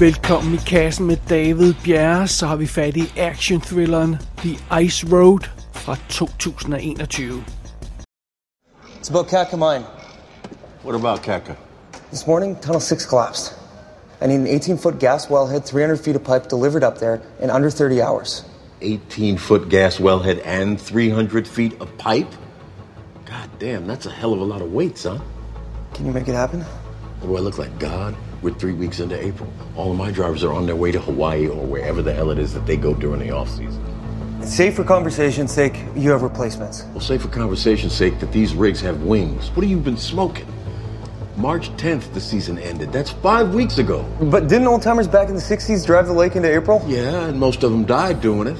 Velkommen i kassen med David Bjerre, så har vi fat i action-thrilleren The Ice Road fra 2021. It's about Kaka Mine. What about Kaka? This morning, Tunnel 6 collapsed. I need an 18-foot gas wellhead, 300 feet of pipe delivered up there in under 30 hours. 18 foot gas wellhead and 300 feet of pipe? God damn, that's a hell of a lot of weight, son. Can you make it happen? Do I look like God? We're three weeks into April. All of my drivers are on their way to Hawaii or wherever the hell it is that they go during the off season. Say for conversation's sake, you have replacements. Well, say for conversation's sake that these rigs have wings. What have you been smoking? March 10th, the season ended. That's five weeks ago. But didn't old timers back in the 60s drive the lake into April? Yeah, and most of them died doing it.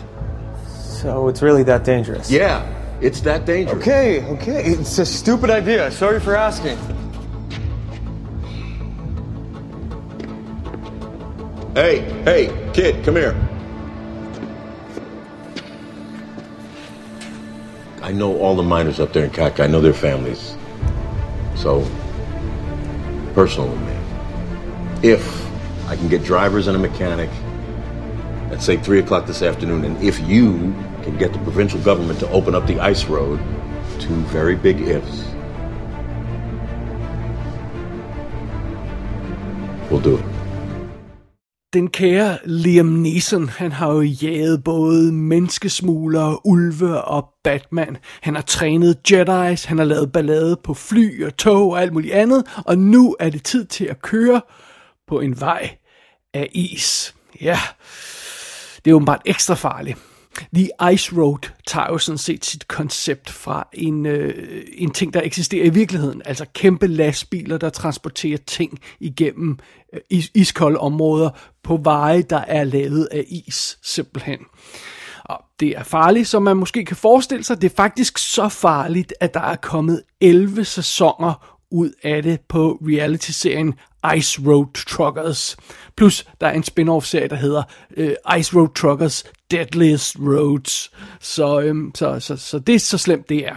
So it's really that dangerous. Yeah, it's that dangerous. Okay, okay. It's a stupid idea. Sorry for asking. Hey, hey, kid, come here. I know all the miners up there in Kaka. I know their families. So, personal with me. If I can get drivers and a mechanic at say 3 o'clock this afternoon, and if you can get the provincial government to open up the ice road, two very big ifs, we'll do it. Den kære Liam Neeson, han har jo jaget både menneskesmuglere, ulve og Batman. Han har trænet Jedi's, han har lavet ballade på fly og tog og alt muligt andet, og nu er det tid til at køre på en vej af is. Ja, det er jo bare ekstra farligt. The Ice Road tager jo sådan set sit koncept fra en, øh, en ting, der eksisterer i virkeligheden. Altså kæmpe lastbiler, der transporterer ting igennem øh, is- iskolde områder på veje, der er lavet af is, simpelthen. Og det er farligt, som man måske kan forestille sig. Det er faktisk så farligt, at der er kommet 11 sæsoner ud af det på reality-serien Ice Road Truckers. Plus der er en spin-off-serie, der hedder øh, Ice Road Truckers Deadliest Roads. Så, øhm, så, så, så det er så slemt, det er.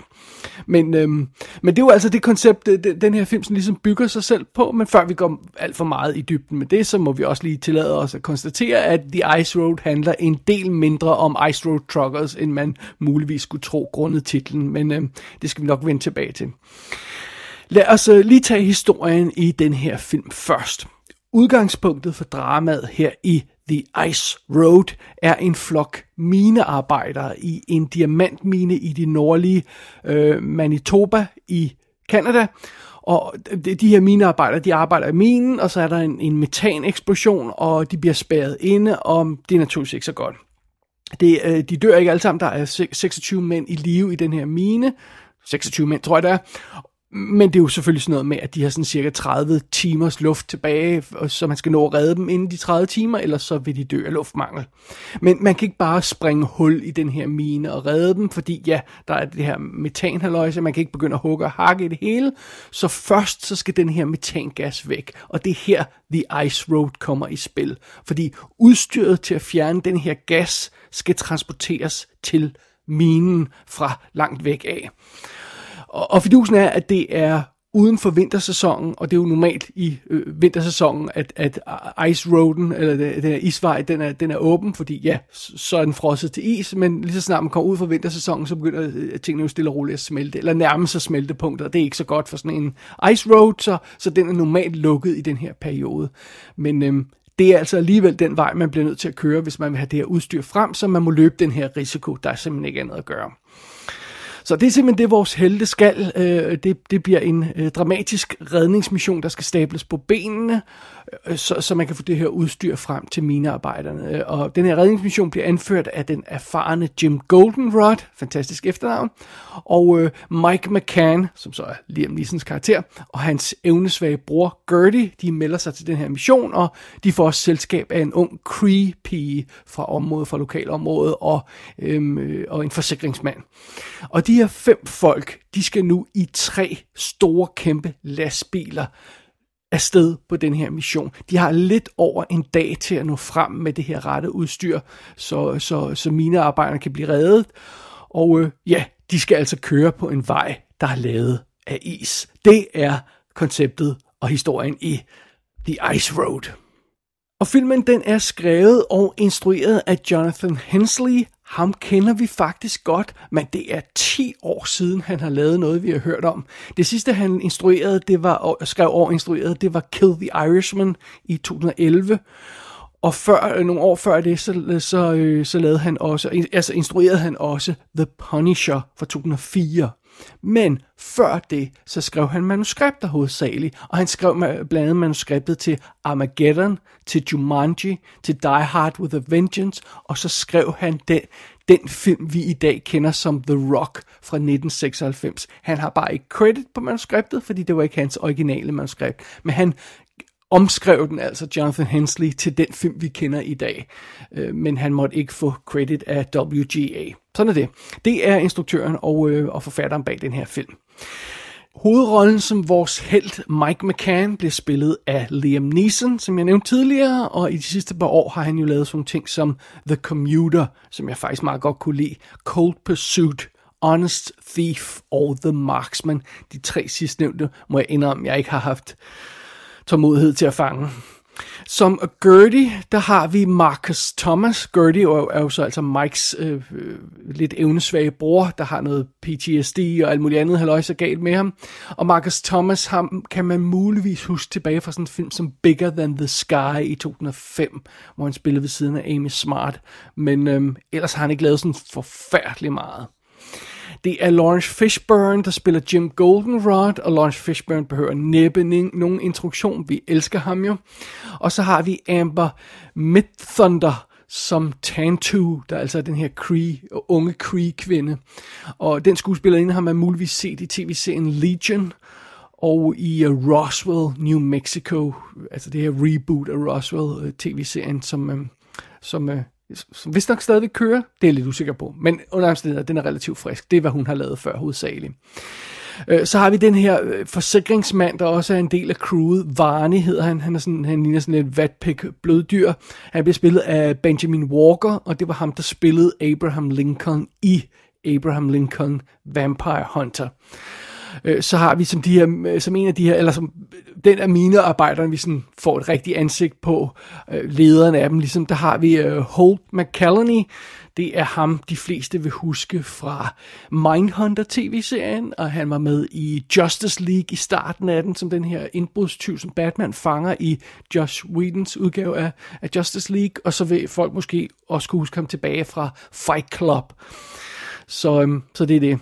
Men, øhm, men det er jo altså det koncept, øh, det, den her film sådan ligesom bygger sig selv på, men før vi går alt for meget i dybden med det, så må vi også lige tillade os at konstatere, at The Ice Road handler en del mindre om Ice Road Truckers, end man muligvis skulle tro grundet titlen, men øhm, det skal vi nok vende tilbage til. Lad os øh, lige tage historien i den her film først. Udgangspunktet for dramaet her i The Ice Road er en flok minearbejdere i en diamantmine i det nordlige øh, Manitoba i Canada. Og øh, de, de her minearbejdere, de arbejder i minen, og så er der en, en metaneksplosion, og de bliver spærret inde, og det er naturligvis ikke så godt. Det, øh, de dør ikke alle sammen, der er 26 mænd i live i den her mine, 26 mænd tror jeg det er, men det er jo selvfølgelig sådan noget med, at de har sådan cirka 30 timers luft tilbage, så man skal nå at redde dem inden de 30 timer, ellers så vil de dø af luftmangel. Men man kan ikke bare springe hul i den her mine og redde dem, fordi ja, der er det her metanhaløjse, man kan ikke begynde at hugge og hakke i det hele. Så først så skal den her metangas væk, og det er her The Ice Road kommer i spil. Fordi udstyret til at fjerne den her gas skal transporteres til minen fra langt væk af. Og, og fidusen er, at det er uden for vintersæsonen, og det er jo normalt i øh, vintersæsonen, at, at øh, Ice Roaden, eller den her isvej, den er, den er åben, fordi ja, så er den frosset til is, men lige så snart man kommer ud fra vintersæsonen, så begynder øh, tingene jo stille og roligt at smelte, eller nærme sig smeltepunkter, og det er ikke så godt for sådan en Ice Road, så, så den er normalt lukket i den her periode. Men øhm, det er altså alligevel den vej, man bliver nødt til at køre, hvis man vil have det her udstyr frem, så man må løbe den her risiko, der er simpelthen ikke andet at gøre. Så det er simpelthen det, vores helte skal. Øh, det, det bliver en øh, dramatisk redningsmission, der skal stables på benene, Øh, så, så man kan få det her udstyr frem til minearbejderne. Øh, og den her redningsmission bliver anført af den erfarne Jim Goldenrod, fantastisk efternavn, og øh, Mike McCann, som så er Liam Neesons karakter, og hans evnesvage bror Gertie, de melder sig til den her mission, og de får også selskab af en ung Cree-pige fra området, fra lokalområdet, og, øhm, øh, og en forsikringsmand. Og de her fem folk, de skal nu i tre store, kæmpe lastbiler afsted på den her mission. De har lidt over en dag til at nå frem med det her rette udstyr, så, så, så minearbejderne kan blive reddet. Og øh, ja, de skal altså køre på en vej, der er lavet af is. Det er konceptet og historien i The Ice Road. Og filmen den er skrevet og instrueret af Jonathan Hensley. Ham kender vi faktisk godt, men det er 10 år siden, han har lavet noget, vi har hørt om. Det sidste, han instruerede, det var, skrev og instruerede, det var Kill the Irishman i 2011. Og før, øh, nogle år før det, så, øh, så, øh, så lavede han også, altså instruerede han også The Punisher fra 2004. Men før det, så skrev han manuskripter hovedsageligt, og han skrev blandt andet manuskriptet til Armageddon, til Jumanji, til Die Hard with a Vengeance, og så skrev han den, den film, vi i dag kender som The Rock fra 1996. Han har bare ikke credit på manuskriptet, fordi det var ikke hans originale manuskript, men han omskrev den altså Jonathan Hensley til den film, vi kender i dag. Øh, men han måtte ikke få credit af WGA. Sådan er det. Det er instruktøren og, øh, og forfatteren bag den her film. Hovedrollen som vores held Mike McCann blev spillet af Liam Neeson, som jeg nævnte tidligere, og i de sidste par år har han jo lavet sådan ting som The Commuter, som jeg faktisk meget godt kunne lide, Cold Pursuit, Honest Thief og The Marksman. De tre sidstnævnte må jeg indrømme, jeg ikke har haft tålmodighed til at fange. Som Gertie, der har vi Marcus Thomas. Gertie er, er jo så altså Mikes øh, øh, lidt evnesvage bror, der har noget PTSD og alt muligt andet halvøjse galt med ham. Og Marcus Thomas ham, kan man muligvis huske tilbage fra sådan en film som Bigger Than the Sky i 2005, hvor han spillede ved siden af Amy Smart. Men øh, ellers har han ikke lavet sådan forfærdeligt meget. Det er Lawrence Fishburne, der spiller Jim Goldenrod, og Lawrence Fishburne behøver næppe nogen introduktion. Vi elsker ham jo. Og så har vi Amber Midthunder, som Tantu, der altså den her Cree, unge Cree-kvinde. Og den skuespillerinde har man muligvis set i tv-serien Legion, og i uh, Roswell, New Mexico, altså det her reboot af Roswell uh, tv-serien, som, um, som uh, som vist nok stadigvæk kører. Det er jeg lidt usikker på. Men under omstændigheder, den er relativt frisk. Det er, hvad hun har lavet før hovedsageligt. Øh, så har vi den her øh, forsikringsmand, der også er en del af crewet. Varney hedder han. Han, er sådan, han ligner sådan et vatpik bløddyr. Han bliver spillet af Benjamin Walker, og det var ham, der spillede Abraham Lincoln i Abraham Lincoln Vampire Hunter øh, så har vi som, de her, øh, som en af de her, eller som den af minearbejderne, vi sådan får et rigtigt ansigt på, øh, lederen af dem, ligesom der har vi øh, Holt McCallany, det er ham, de fleste vil huske fra Mindhunter tv-serien, og han var med i Justice League i starten af den, som den her indbrudstyv, som Batman fanger i Josh Whedons udgave af, af Justice League, og så vil folk måske også kunne huske ham tilbage fra Fight Club. Så, øhm, så det er det.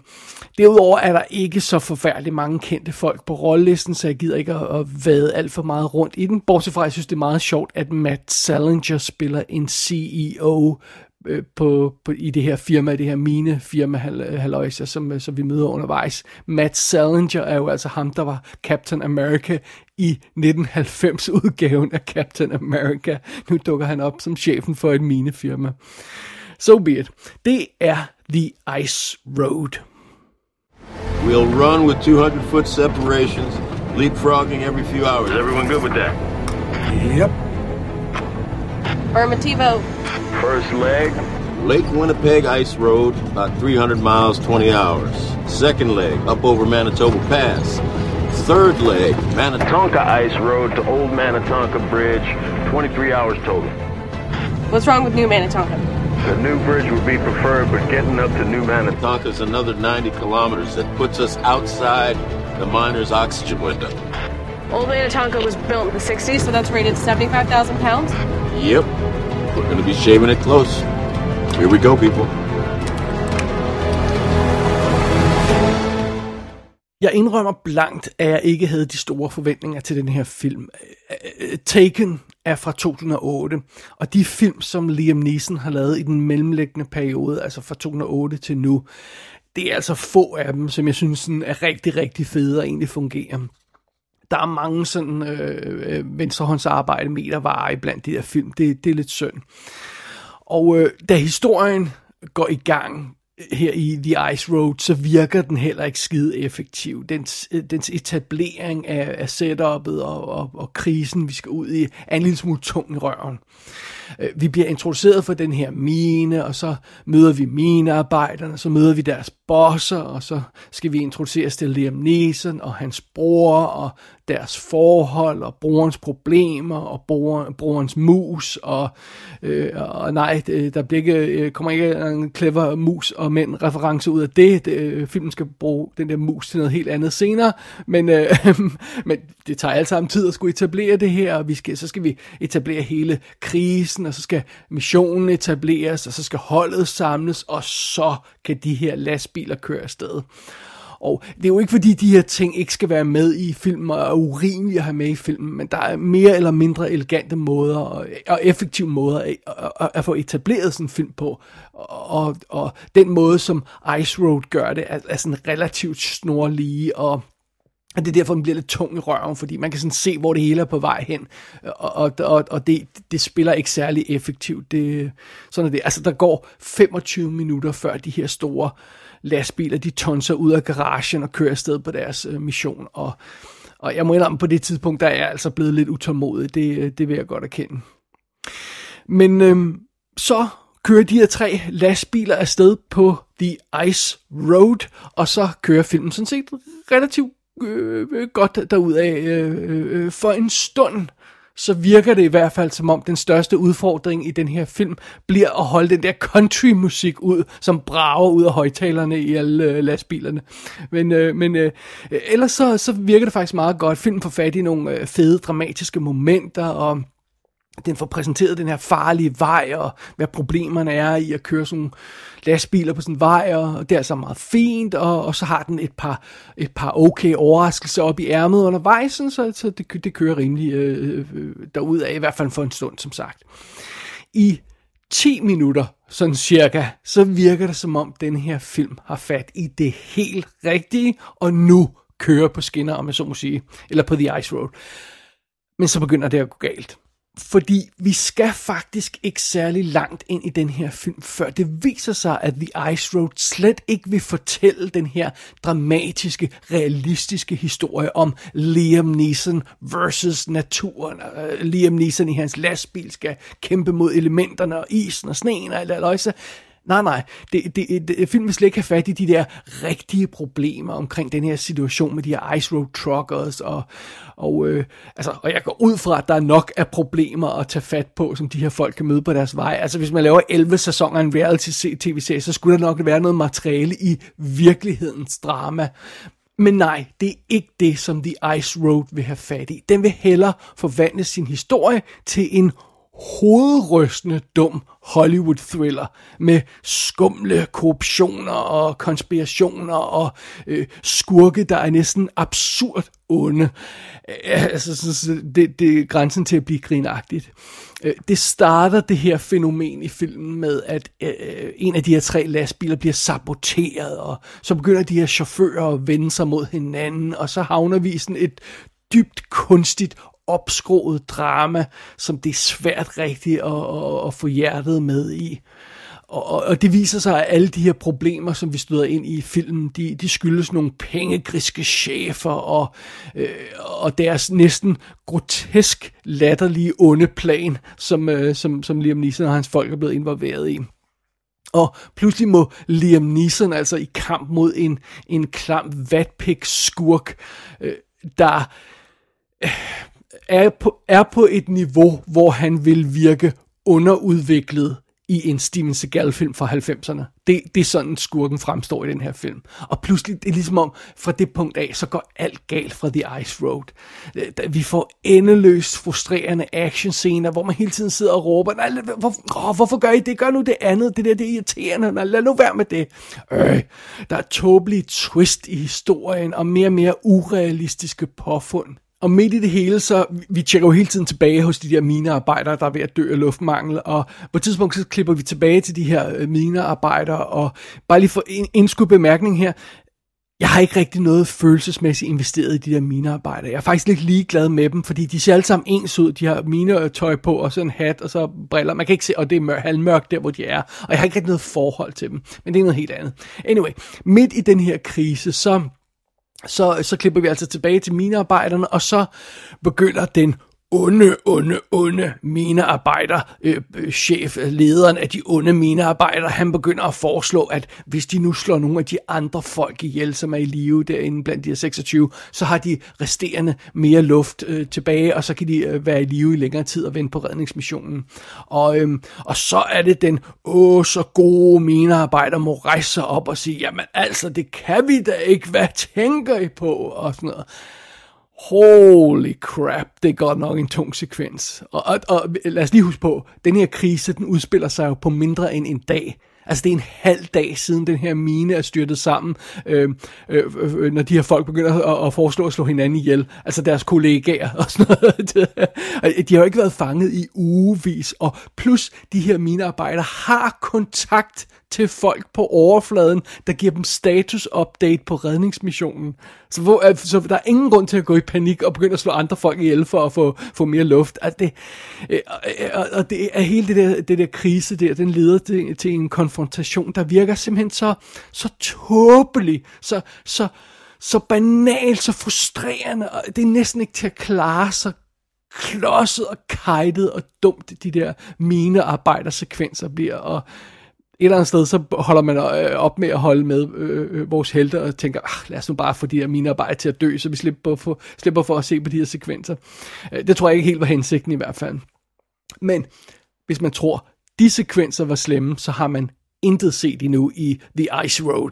Derudover er der ikke så forfærdeligt mange kendte folk på rollelisten, så jeg gider ikke at, at vade alt for meget rundt i den. Bortset fra, at jeg synes, det er meget sjovt, at Matt Salinger spiller en CEO øh, på, på, i det her firma, det her mine firma halløjse, øh, som, øh, som vi møder undervejs. Matt Salinger er jo altså ham, der var Captain America i 1990-udgaven af Captain America. Nu dukker han op som chefen for et minefirma. So be it. Det er The Ice Road. We'll run with 200 foot separations, leapfrogging every few hours. Is everyone good with that? Yep. Affirmativo. First leg. Lake Winnipeg Ice Road, about 300 miles, 20 hours. Second leg, up over Manitoba Pass. Third leg, Manitoba Ice Road to Old Manitoba Bridge, 23 hours total. What's wrong with New Manitoba? The new bridge would be preferred, but getting up to New Manitoba is another 90 kilometers. That puts us outside the miner's oxygen window. Old Manitoba was built in the 60s, so that's rated 75,000 pounds? Yep. We're going to be shaving it close. Here we go, people. Jeg indrømmer blankt, at jeg ikke havde de store forventninger til den her film. Taken er fra 2008, og de film, som Liam Neeson har lavet i den mellemliggende periode, altså fra 2008 til nu, det er altså få af dem, som jeg synes sådan er rigtig, rigtig fede og egentlig fungerer. Der er mange sådan øh, øh venstrehåndsarbejde metervarer blandt de der film. Det, det er lidt synd. Og øh, da historien går i gang, her i The Ice Road, så virker den heller ikke skide effektiv. Dens, øh, dens etablering af, af setup'et og, og, og krisen, vi skal ud i, er en lille smule tung i røven. Øh, vi bliver introduceret for den her mine, og så møder vi minearbejderne, så møder vi deres bosser, og så skal vi introduceres til Liam Neeson og hans bror, og deres forhold, og brorens problemer, og bror, brorens mus, og, øh, og nej, der bliver ikke, øh, kommer ikke en clever mus og mænd reference ud af det. det øh, filmen skal bruge den der mus til noget helt andet senere, men, øh, men det tager alt sammen tid at skulle etablere det her, og vi skal, så skal vi etablere hele krisen, og så skal missionen etableres, og så skal holdet samles, og så kan de her lastbiler køre afsted. Og det er jo ikke fordi, de her ting ikke skal være med i filmen, og er urimelige at have med i filmen, men der er mere eller mindre elegante måder, og, og effektive måder at, at, at få etableret sådan en film på. Og, og den måde, som Ice Road gør det, er, er sådan relativt snorlige, og og det er derfor, den bliver lidt tung i røven, fordi man kan sådan se, hvor det hele er på vej hen. Og, og, og, det, det spiller ikke særlig effektivt. Det, sådan er det. Altså, der går 25 minutter før de her store lastbiler, de tonser ud af garagen og kører afsted på deres øh, mission. Og, og jeg må indrømme, på det tidspunkt, der er jeg altså blevet lidt utålmodig. Det, øh, det vil jeg godt erkende. Men øh, så kører de her tre lastbiler afsted på The Ice Road, og så kører filmen sådan set relativt øh, øh godt derudad øh, øh, øh, for en stund så virker det i hvert fald som om den største udfordring i den her film bliver at holde den der country-musik ud, som brager ud af højtalerne i alle øh, lastbilerne. Men, øh, men øh, ellers så, så virker det faktisk meget godt. Filmen får fat i nogle øh, fede, dramatiske momenter, og den får præsenteret den her farlige vej, og hvad problemerne er i at køre sådan lastbiler på sådan en vej, og det er så meget fint, og, og så har den et par, et par okay overraskelser op i ærmet undervejs, så, så det, det kører rimelig øh, øh, derud af, i hvert fald for en stund, som sagt. I 10 minutter, sådan cirka, så virker det som om, den her film har fat i det helt rigtige, og nu kører på skinner, om jeg så må sige, eller på The Ice Road. Men så begynder det at gå galt. Fordi vi skal faktisk ikke særlig langt ind i den her film, før det viser sig, at The Ice Road slet ikke vil fortælle den her dramatiske, realistiske historie om Liam Neeson versus naturen. Øh, Liam Neeson i hans lastbil skal kæmpe mod elementerne og isen og sneen og alt det Nej, nej. Det, det, det, filmen vil slet ikke have fat i de der rigtige problemer omkring den her situation med de her Ice Road Truckers. Og, og, øh, altså, og jeg går ud fra, at der er nok af problemer at tage fat på, som de her folk kan møde på deres vej. Altså hvis man laver 11 sæsoner af en reality-tv-serie, så skulle der nok være noget materiale i virkelighedens drama. Men nej, det er ikke det, som The Ice Road vil have fat i. Den vil hellere forvandle sin historie til en hovedrystende dum Hollywood-thriller med skumle korruptioner og konspirationer og øh, skurke, der er næsten absurd onde. Øh, altså, så, det, det er grænsen til at blive grinagtigt. Øh, det starter det her fænomen i filmen med, at øh, en af de her tre lastbiler bliver saboteret, og så begynder de her chauffører at vende sig mod hinanden, og så havner vi i sådan et dybt kunstigt opskroet drama, som det er svært rigtigt at, at, at få hjertet med i. Og, og det viser sig, at alle de her problemer, som vi støder ind i filmen, de, de skyldes nogle pengegriske chefer og, øh, og deres næsten grotesk latterlige onde plan, som, øh, som, som Liam Neeson og hans folk er blevet involveret i. Og pludselig må Liam Neeson altså i kamp mod en, en klam vatpik skurk, øh, der... Øh, er på, er på et niveau, hvor han vil virke underudviklet i en Steven Seagal-film fra 90'erne. Det, det er sådan, skurken fremstår i den her film. Og pludselig, det er ligesom om, fra det punkt af, så går alt galt fra The Ice Road. Øh, vi får endeløst frustrerende actionscener, hvor man hele tiden sidder og råber, nej, hvor, åh, hvorfor gør I det? Gør nu det andet. Det der, det er irriterende. Nej, lad nu være med det. Øh, der er tåbelige twist i historien, og mere og mere urealistiske påfund. Og midt i det hele, så vi tjekker jo hele tiden tilbage hos de der minearbejdere, der er ved at dø af luftmangel, og på et tidspunkt så klipper vi tilbage til de her øh, minearbejdere, og bare lige for en indskud bemærkning her, jeg har ikke rigtig noget følelsesmæssigt investeret i de der minearbejdere. Jeg er faktisk lidt ligeglad med dem, fordi de ser alle sammen ens ud. De har minetøj på, og så en hat, og så briller. Man kan ikke se, og det er mør, halvmørkt der, hvor de er. Og jeg har ikke rigtig noget forhold til dem. Men det er noget helt andet. Anyway, midt i den her krise, så så, så klipper vi altså tilbage til minearbejderne, og så begynder den onde, onde, onde minearbejder, øh, øh chef, øh, lederen af de onde minearbejdere, han begynder at foreslå, at hvis de nu slår nogle af de andre folk ihjel, som er i live derinde blandt de her 26, så har de resterende mere luft øh, tilbage, og så kan de øh, være i live i længere tid og vente på redningsmissionen. Og, øh, og så er det den, åh, så gode minearbejder må rejse sig op og sige, jamen altså, det kan vi da ikke, hvad tænker I på? Og sådan noget holy crap, det er godt nok en tung sekvens. Og, og, og lad os lige huske på, den her krise, den udspiller sig jo på mindre end en dag. Altså det er en halv dag siden den her mine er styrtet sammen, øh, øh, øh, øh når de her folk begynder at, at foreslå at slå hinanden ihjel. Altså deres kollegaer og sådan noget. De har jo ikke været fanget i ugevis, og plus de her minearbejdere har kontakt til folk på overfladen, der giver dem status-update på redningsmissionen. Så, hvor, øh, så der er ingen grund til at gå i panik og begynde at slå andre folk ihjel for at få, få mere luft. Altså det, øh, øh og det er hele det der, det der krise der, den leder til, til en konfrontation, der virker simpelthen så, så tåbelig, så, så, så banalt, så frustrerende, og det er næsten ikke til at klare sig klodset og kajtet og dumt, de der minearbejdersekvenser bliver, og et eller andet sted, så holder man øh, op med at holde med øh, øh, vores helte og tænker, ah, lad os nu bare få de her mine arbejde til at dø, så vi slipper for, slipper for at se på de her sekvenser. Øh, det tror jeg ikke helt var hensigten i hvert fald. Men hvis man tror, de sekvenser var slemme, så har man intet set endnu i The Ice Road.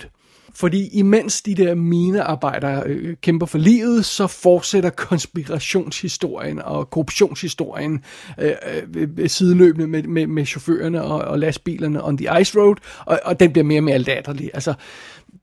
Fordi imens de der minearbejdere øh, kæmper for livet, så fortsætter konspirationshistorien og korruptionshistorien øh, øh, øh, sideløbende med, med, med chaufførerne og, og lastbilerne on the ice road, og, og den bliver mere og mere latterlig. Altså,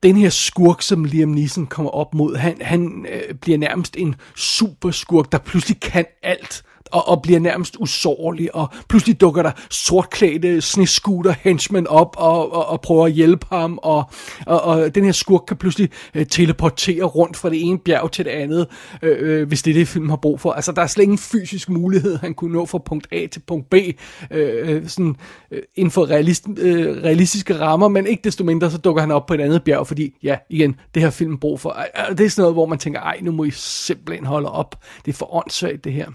den her skurk, som Liam Neeson kommer op mod, han, han øh, bliver nærmest en super skurk, der pludselig kan alt og, og bliver nærmest usårlig, og pludselig dukker der sortklædte sneskuter henchmen op og, og, og prøver at hjælpe ham, og, og, og den her skurk kan pludselig øh, teleportere rundt fra det ene bjerg til det andet, øh, øh, hvis det er det, filmen har brug for. Altså, der er slet ingen fysisk mulighed, han kunne nå fra punkt A til punkt B, øh, øh sådan, øh, inden for realist, øh, realistiske rammer, men ikke desto mindre, så dukker han op på et andet bjerg, fordi, ja, igen, det har film brug for. Det er sådan noget, hvor man tænker, ej, nu må I simpelthen holde op. Det er for åndssvagt, det her.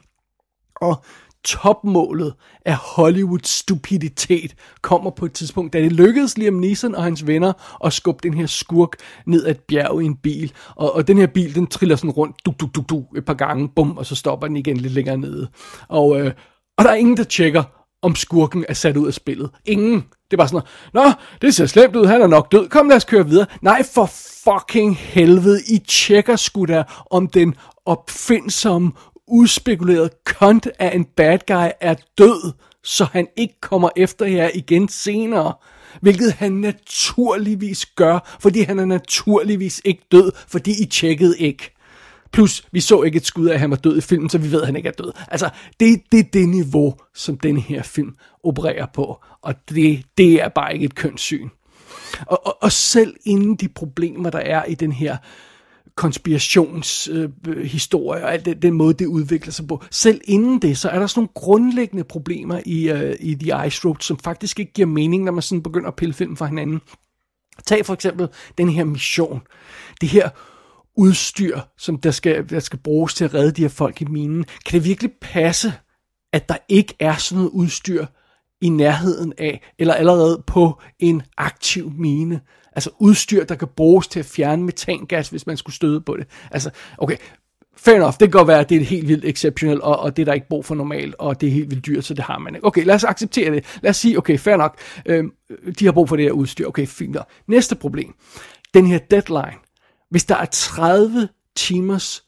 Og topmålet af Hollywoods stupiditet kommer på et tidspunkt, da det lykkedes Liam Neeson og hans venner at skubbe den her skurk ned ad et bjerg i en bil. Og, og den her bil, den triller sådan rundt, du, du, du, du, et par gange, bum, og så stopper den igen lidt længere nede. Og, øh, og der er ingen, der tjekker, om skurken er sat ud af spillet. Ingen. Det er bare sådan noget, Nå, det ser slemt ud, han er nok død, kom lad os køre videre. Nej, for fucking helvede, I tjekker sgu da, om den opfindsomme, udspekuleret kont af en bad guy er død, så han ikke kommer efter jer igen senere. Hvilket han naturligvis gør, fordi han er naturligvis ikke død, fordi I tjekkede ikke. Plus, vi så ikke et skud af, at han var død i filmen, så vi ved, at han ikke er død. Altså, det, det er det niveau, som den her film opererer på. Og det, det er bare ikke et kønssyn. Og, og, og selv inden de problemer, der er i den her konspirationshistorie øh, øh og alt den, den måde, det udvikler sig på. Selv inden det, så er der sådan nogle grundlæggende problemer i, øh, i The Ice Road, som faktisk ikke giver mening, når man sådan begynder at pille film fra hinanden. Tag for eksempel den her mission. Det her udstyr, som der skal, der skal bruges til at redde de her folk i minen. Kan det virkelig passe, at der ikke er sådan noget udstyr i nærheden af, eller allerede på en aktiv mine? Altså udstyr, der kan bruges til at fjerne metangas, hvis man skulle støde på det. Altså, okay, fair enough, det kan godt være, at det er helt vildt exceptionelt, og, og det er der ikke brug for normalt, og det er helt vildt dyrt, så det har man ikke. Okay, lad os acceptere det. Lad os sige, okay, fair nok, øh, de har brug for det her udstyr. Okay, fint nok. Næste problem. Den her deadline. Hvis der er 30 timers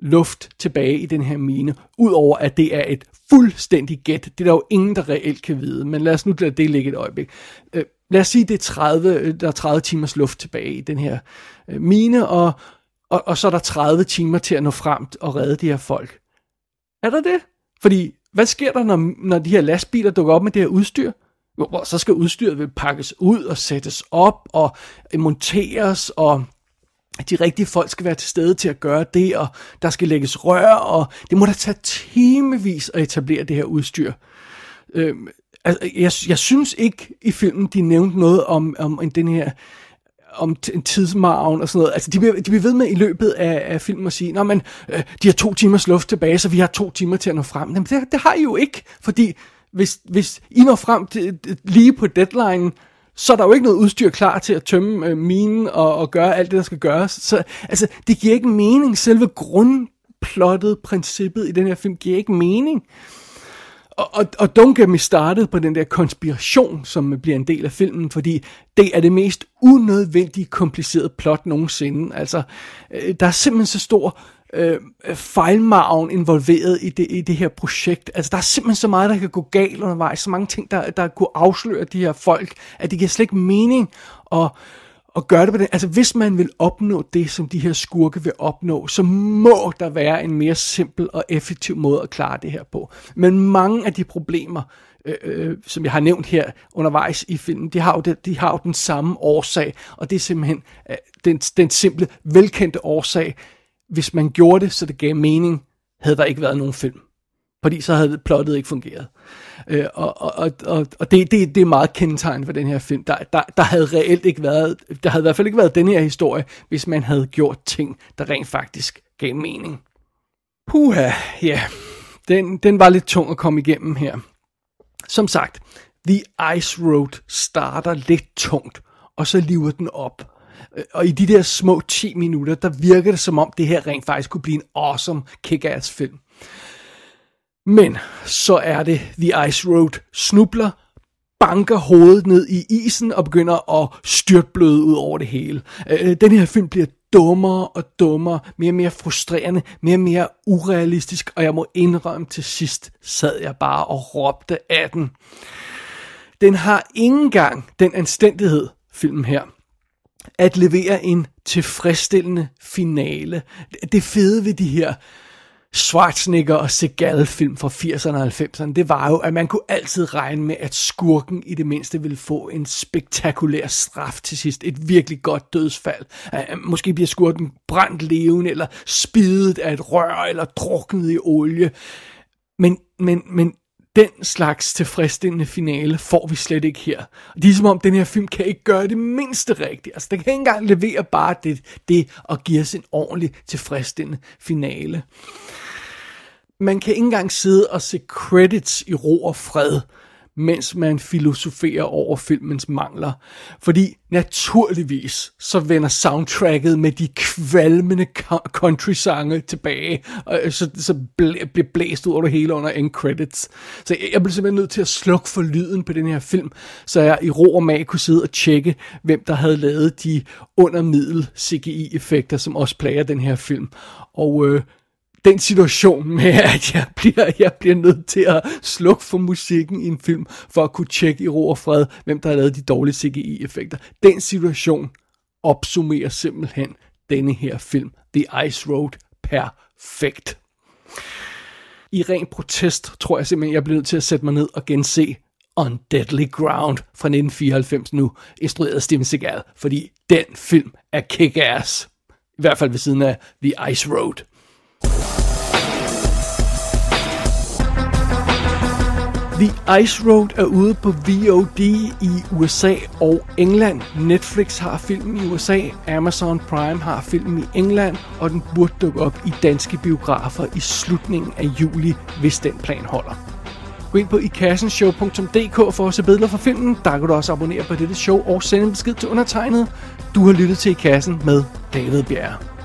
luft tilbage i den her mine, udover at det er et fuldstændig gæt. Det er der jo ingen, der reelt kan vide, men lad os nu lade det ligge et øjeblik. Øh, lad os sige, det er 30, øh, der er 30 timers luft tilbage i den her øh, mine, og, og, og så er der 30 timer til at nå frem og redde de her folk. Er der det? Fordi, hvad sker der, når, når de her lastbiler dukker op med det her udstyr? Så skal udstyret pakkes ud og sættes op og monteres, og de rigtige folk skal være til stede til at gøre det, og der skal lægges rør, og det må da tage timevis at etablere det her udstyr. Øhm, altså, jeg, jeg synes ikke i filmen, de nævnte noget om, om den her om en tidsmarven og sådan noget. Altså, de bliver, de bliver ved med i løbet af, af filmen at sige, Nå, men øh, de har to timers luft tilbage, så vi har to timer til at nå frem. Jamen, det, det har I jo ikke, fordi hvis, hvis I når frem til, lige på deadline, så er der jo ikke noget udstyr klar til at tømme øh, minen og, og gøre alt det, der skal gøres. Så altså, det giver ikke mening. Selve grundplottet, princippet i den her film, giver ikke mening. Og, og, og don't get me started på den der konspiration, som bliver en del af filmen, fordi det er det mest unødvendigt komplicerede plot nogensinde. Altså, øh, der er simpelthen så stor øh, øh fejlmagen involveret i det, i det her projekt. Altså, der er simpelthen så meget, der kan gå galt undervejs. Så mange ting, der, der kunne afsløre de her folk, at det giver slet ikke mening at, at gøre det på den. Altså, hvis man vil opnå det, som de her skurke vil opnå, så må der være en mere simpel og effektiv måde at klare det her på. Men mange af de problemer, øh, øh, som jeg har nævnt her undervejs i filmen, de har jo, det, de har jo den samme årsag, og det er simpelthen øh, den, den simple, velkendte årsag, hvis man gjorde det, så det gav mening, havde der ikke været nogen film. Fordi så havde plottet ikke fungeret. Øh, og og, og, og det, det, det er meget kendetegn for den her film. Der, der, der havde reelt ikke været, der havde i hvert fald ikke været den her historie, hvis man havde gjort ting, der rent faktisk gav mening. Puha, ja. Den, den var lidt tung at komme igennem her. Som sagt, The Ice Road starter lidt tungt, og så liver den op. Og i de der små 10 minutter, der virker det som om, det her rent faktisk kunne blive en awesome kick-ass film. Men så er det The Ice Road snubler, banker hovedet ned i isen og begynder at styrtbløde ud over det hele. Øh, den her film bliver dummere og dummere, mere og mere frustrerende, mere og mere urealistisk, og jeg må indrømme til sidst, sad jeg bare og råbte af den. Den har ingen gang den anstændighed, filmen her, at levere en tilfredsstillende finale. Det fede ved de her Schwarzenegger og Seagal film fra 80'erne og 90'erne, det var jo, at man kunne altid regne med, at skurken i det mindste ville få en spektakulær straf til sidst. Et virkelig godt dødsfald. Måske bliver skurken brændt levende, eller spidet af et rør, eller druknet i olie. Men, men, men den slags tilfredsstillende finale får vi slet ikke her. Og det er som om, den her film kan ikke gøre det mindste rigtigt. Altså, den kan ikke engang levere bare det, det og give os en ordentlig tilfredsstillende finale. Man kan ikke engang sidde og se credits i ro og fred mens man filosoferer over filmens mangler. Fordi naturligvis så vender soundtracket med de kvalmende country-sange tilbage, og øh, så, så bl- bliver blæst ud over det hele under end credits. Så jeg, jeg blev simpelthen nødt til at slukke for lyden på den her film, så jeg i ro og mag kunne sidde og tjekke, hvem der havde lavet de undermiddel CGI-effekter, som også plager den her film. Og øh, den situation med, at jeg bliver, jeg bliver nødt til at slukke for musikken i en film, for at kunne tjekke i ro og fred, hvem der har lavet de dårlige CGI-effekter. Den situation opsummerer simpelthen denne her film, The Ice Road, perfekt. I ren protest tror jeg simpelthen, jeg bliver nødt til at sætte mig ned og gense On Deadly Ground fra 1994 nu, instrueret af Steven Seagal, fordi den film er kick-ass. I hvert fald ved siden af The Ice Road. The Ice Road er ude på VOD i USA og England. Netflix har filmen i USA, Amazon Prime har filmen i England, og den burde dukke op i danske biografer i slutningen af juli, hvis den plan holder. Gå ind på ikassenshow.dk for at se billeder fra filmen. Der kan du også abonnere på dette show og sende en besked til undertegnet. Du har lyttet til I Kassen med David Bjerre.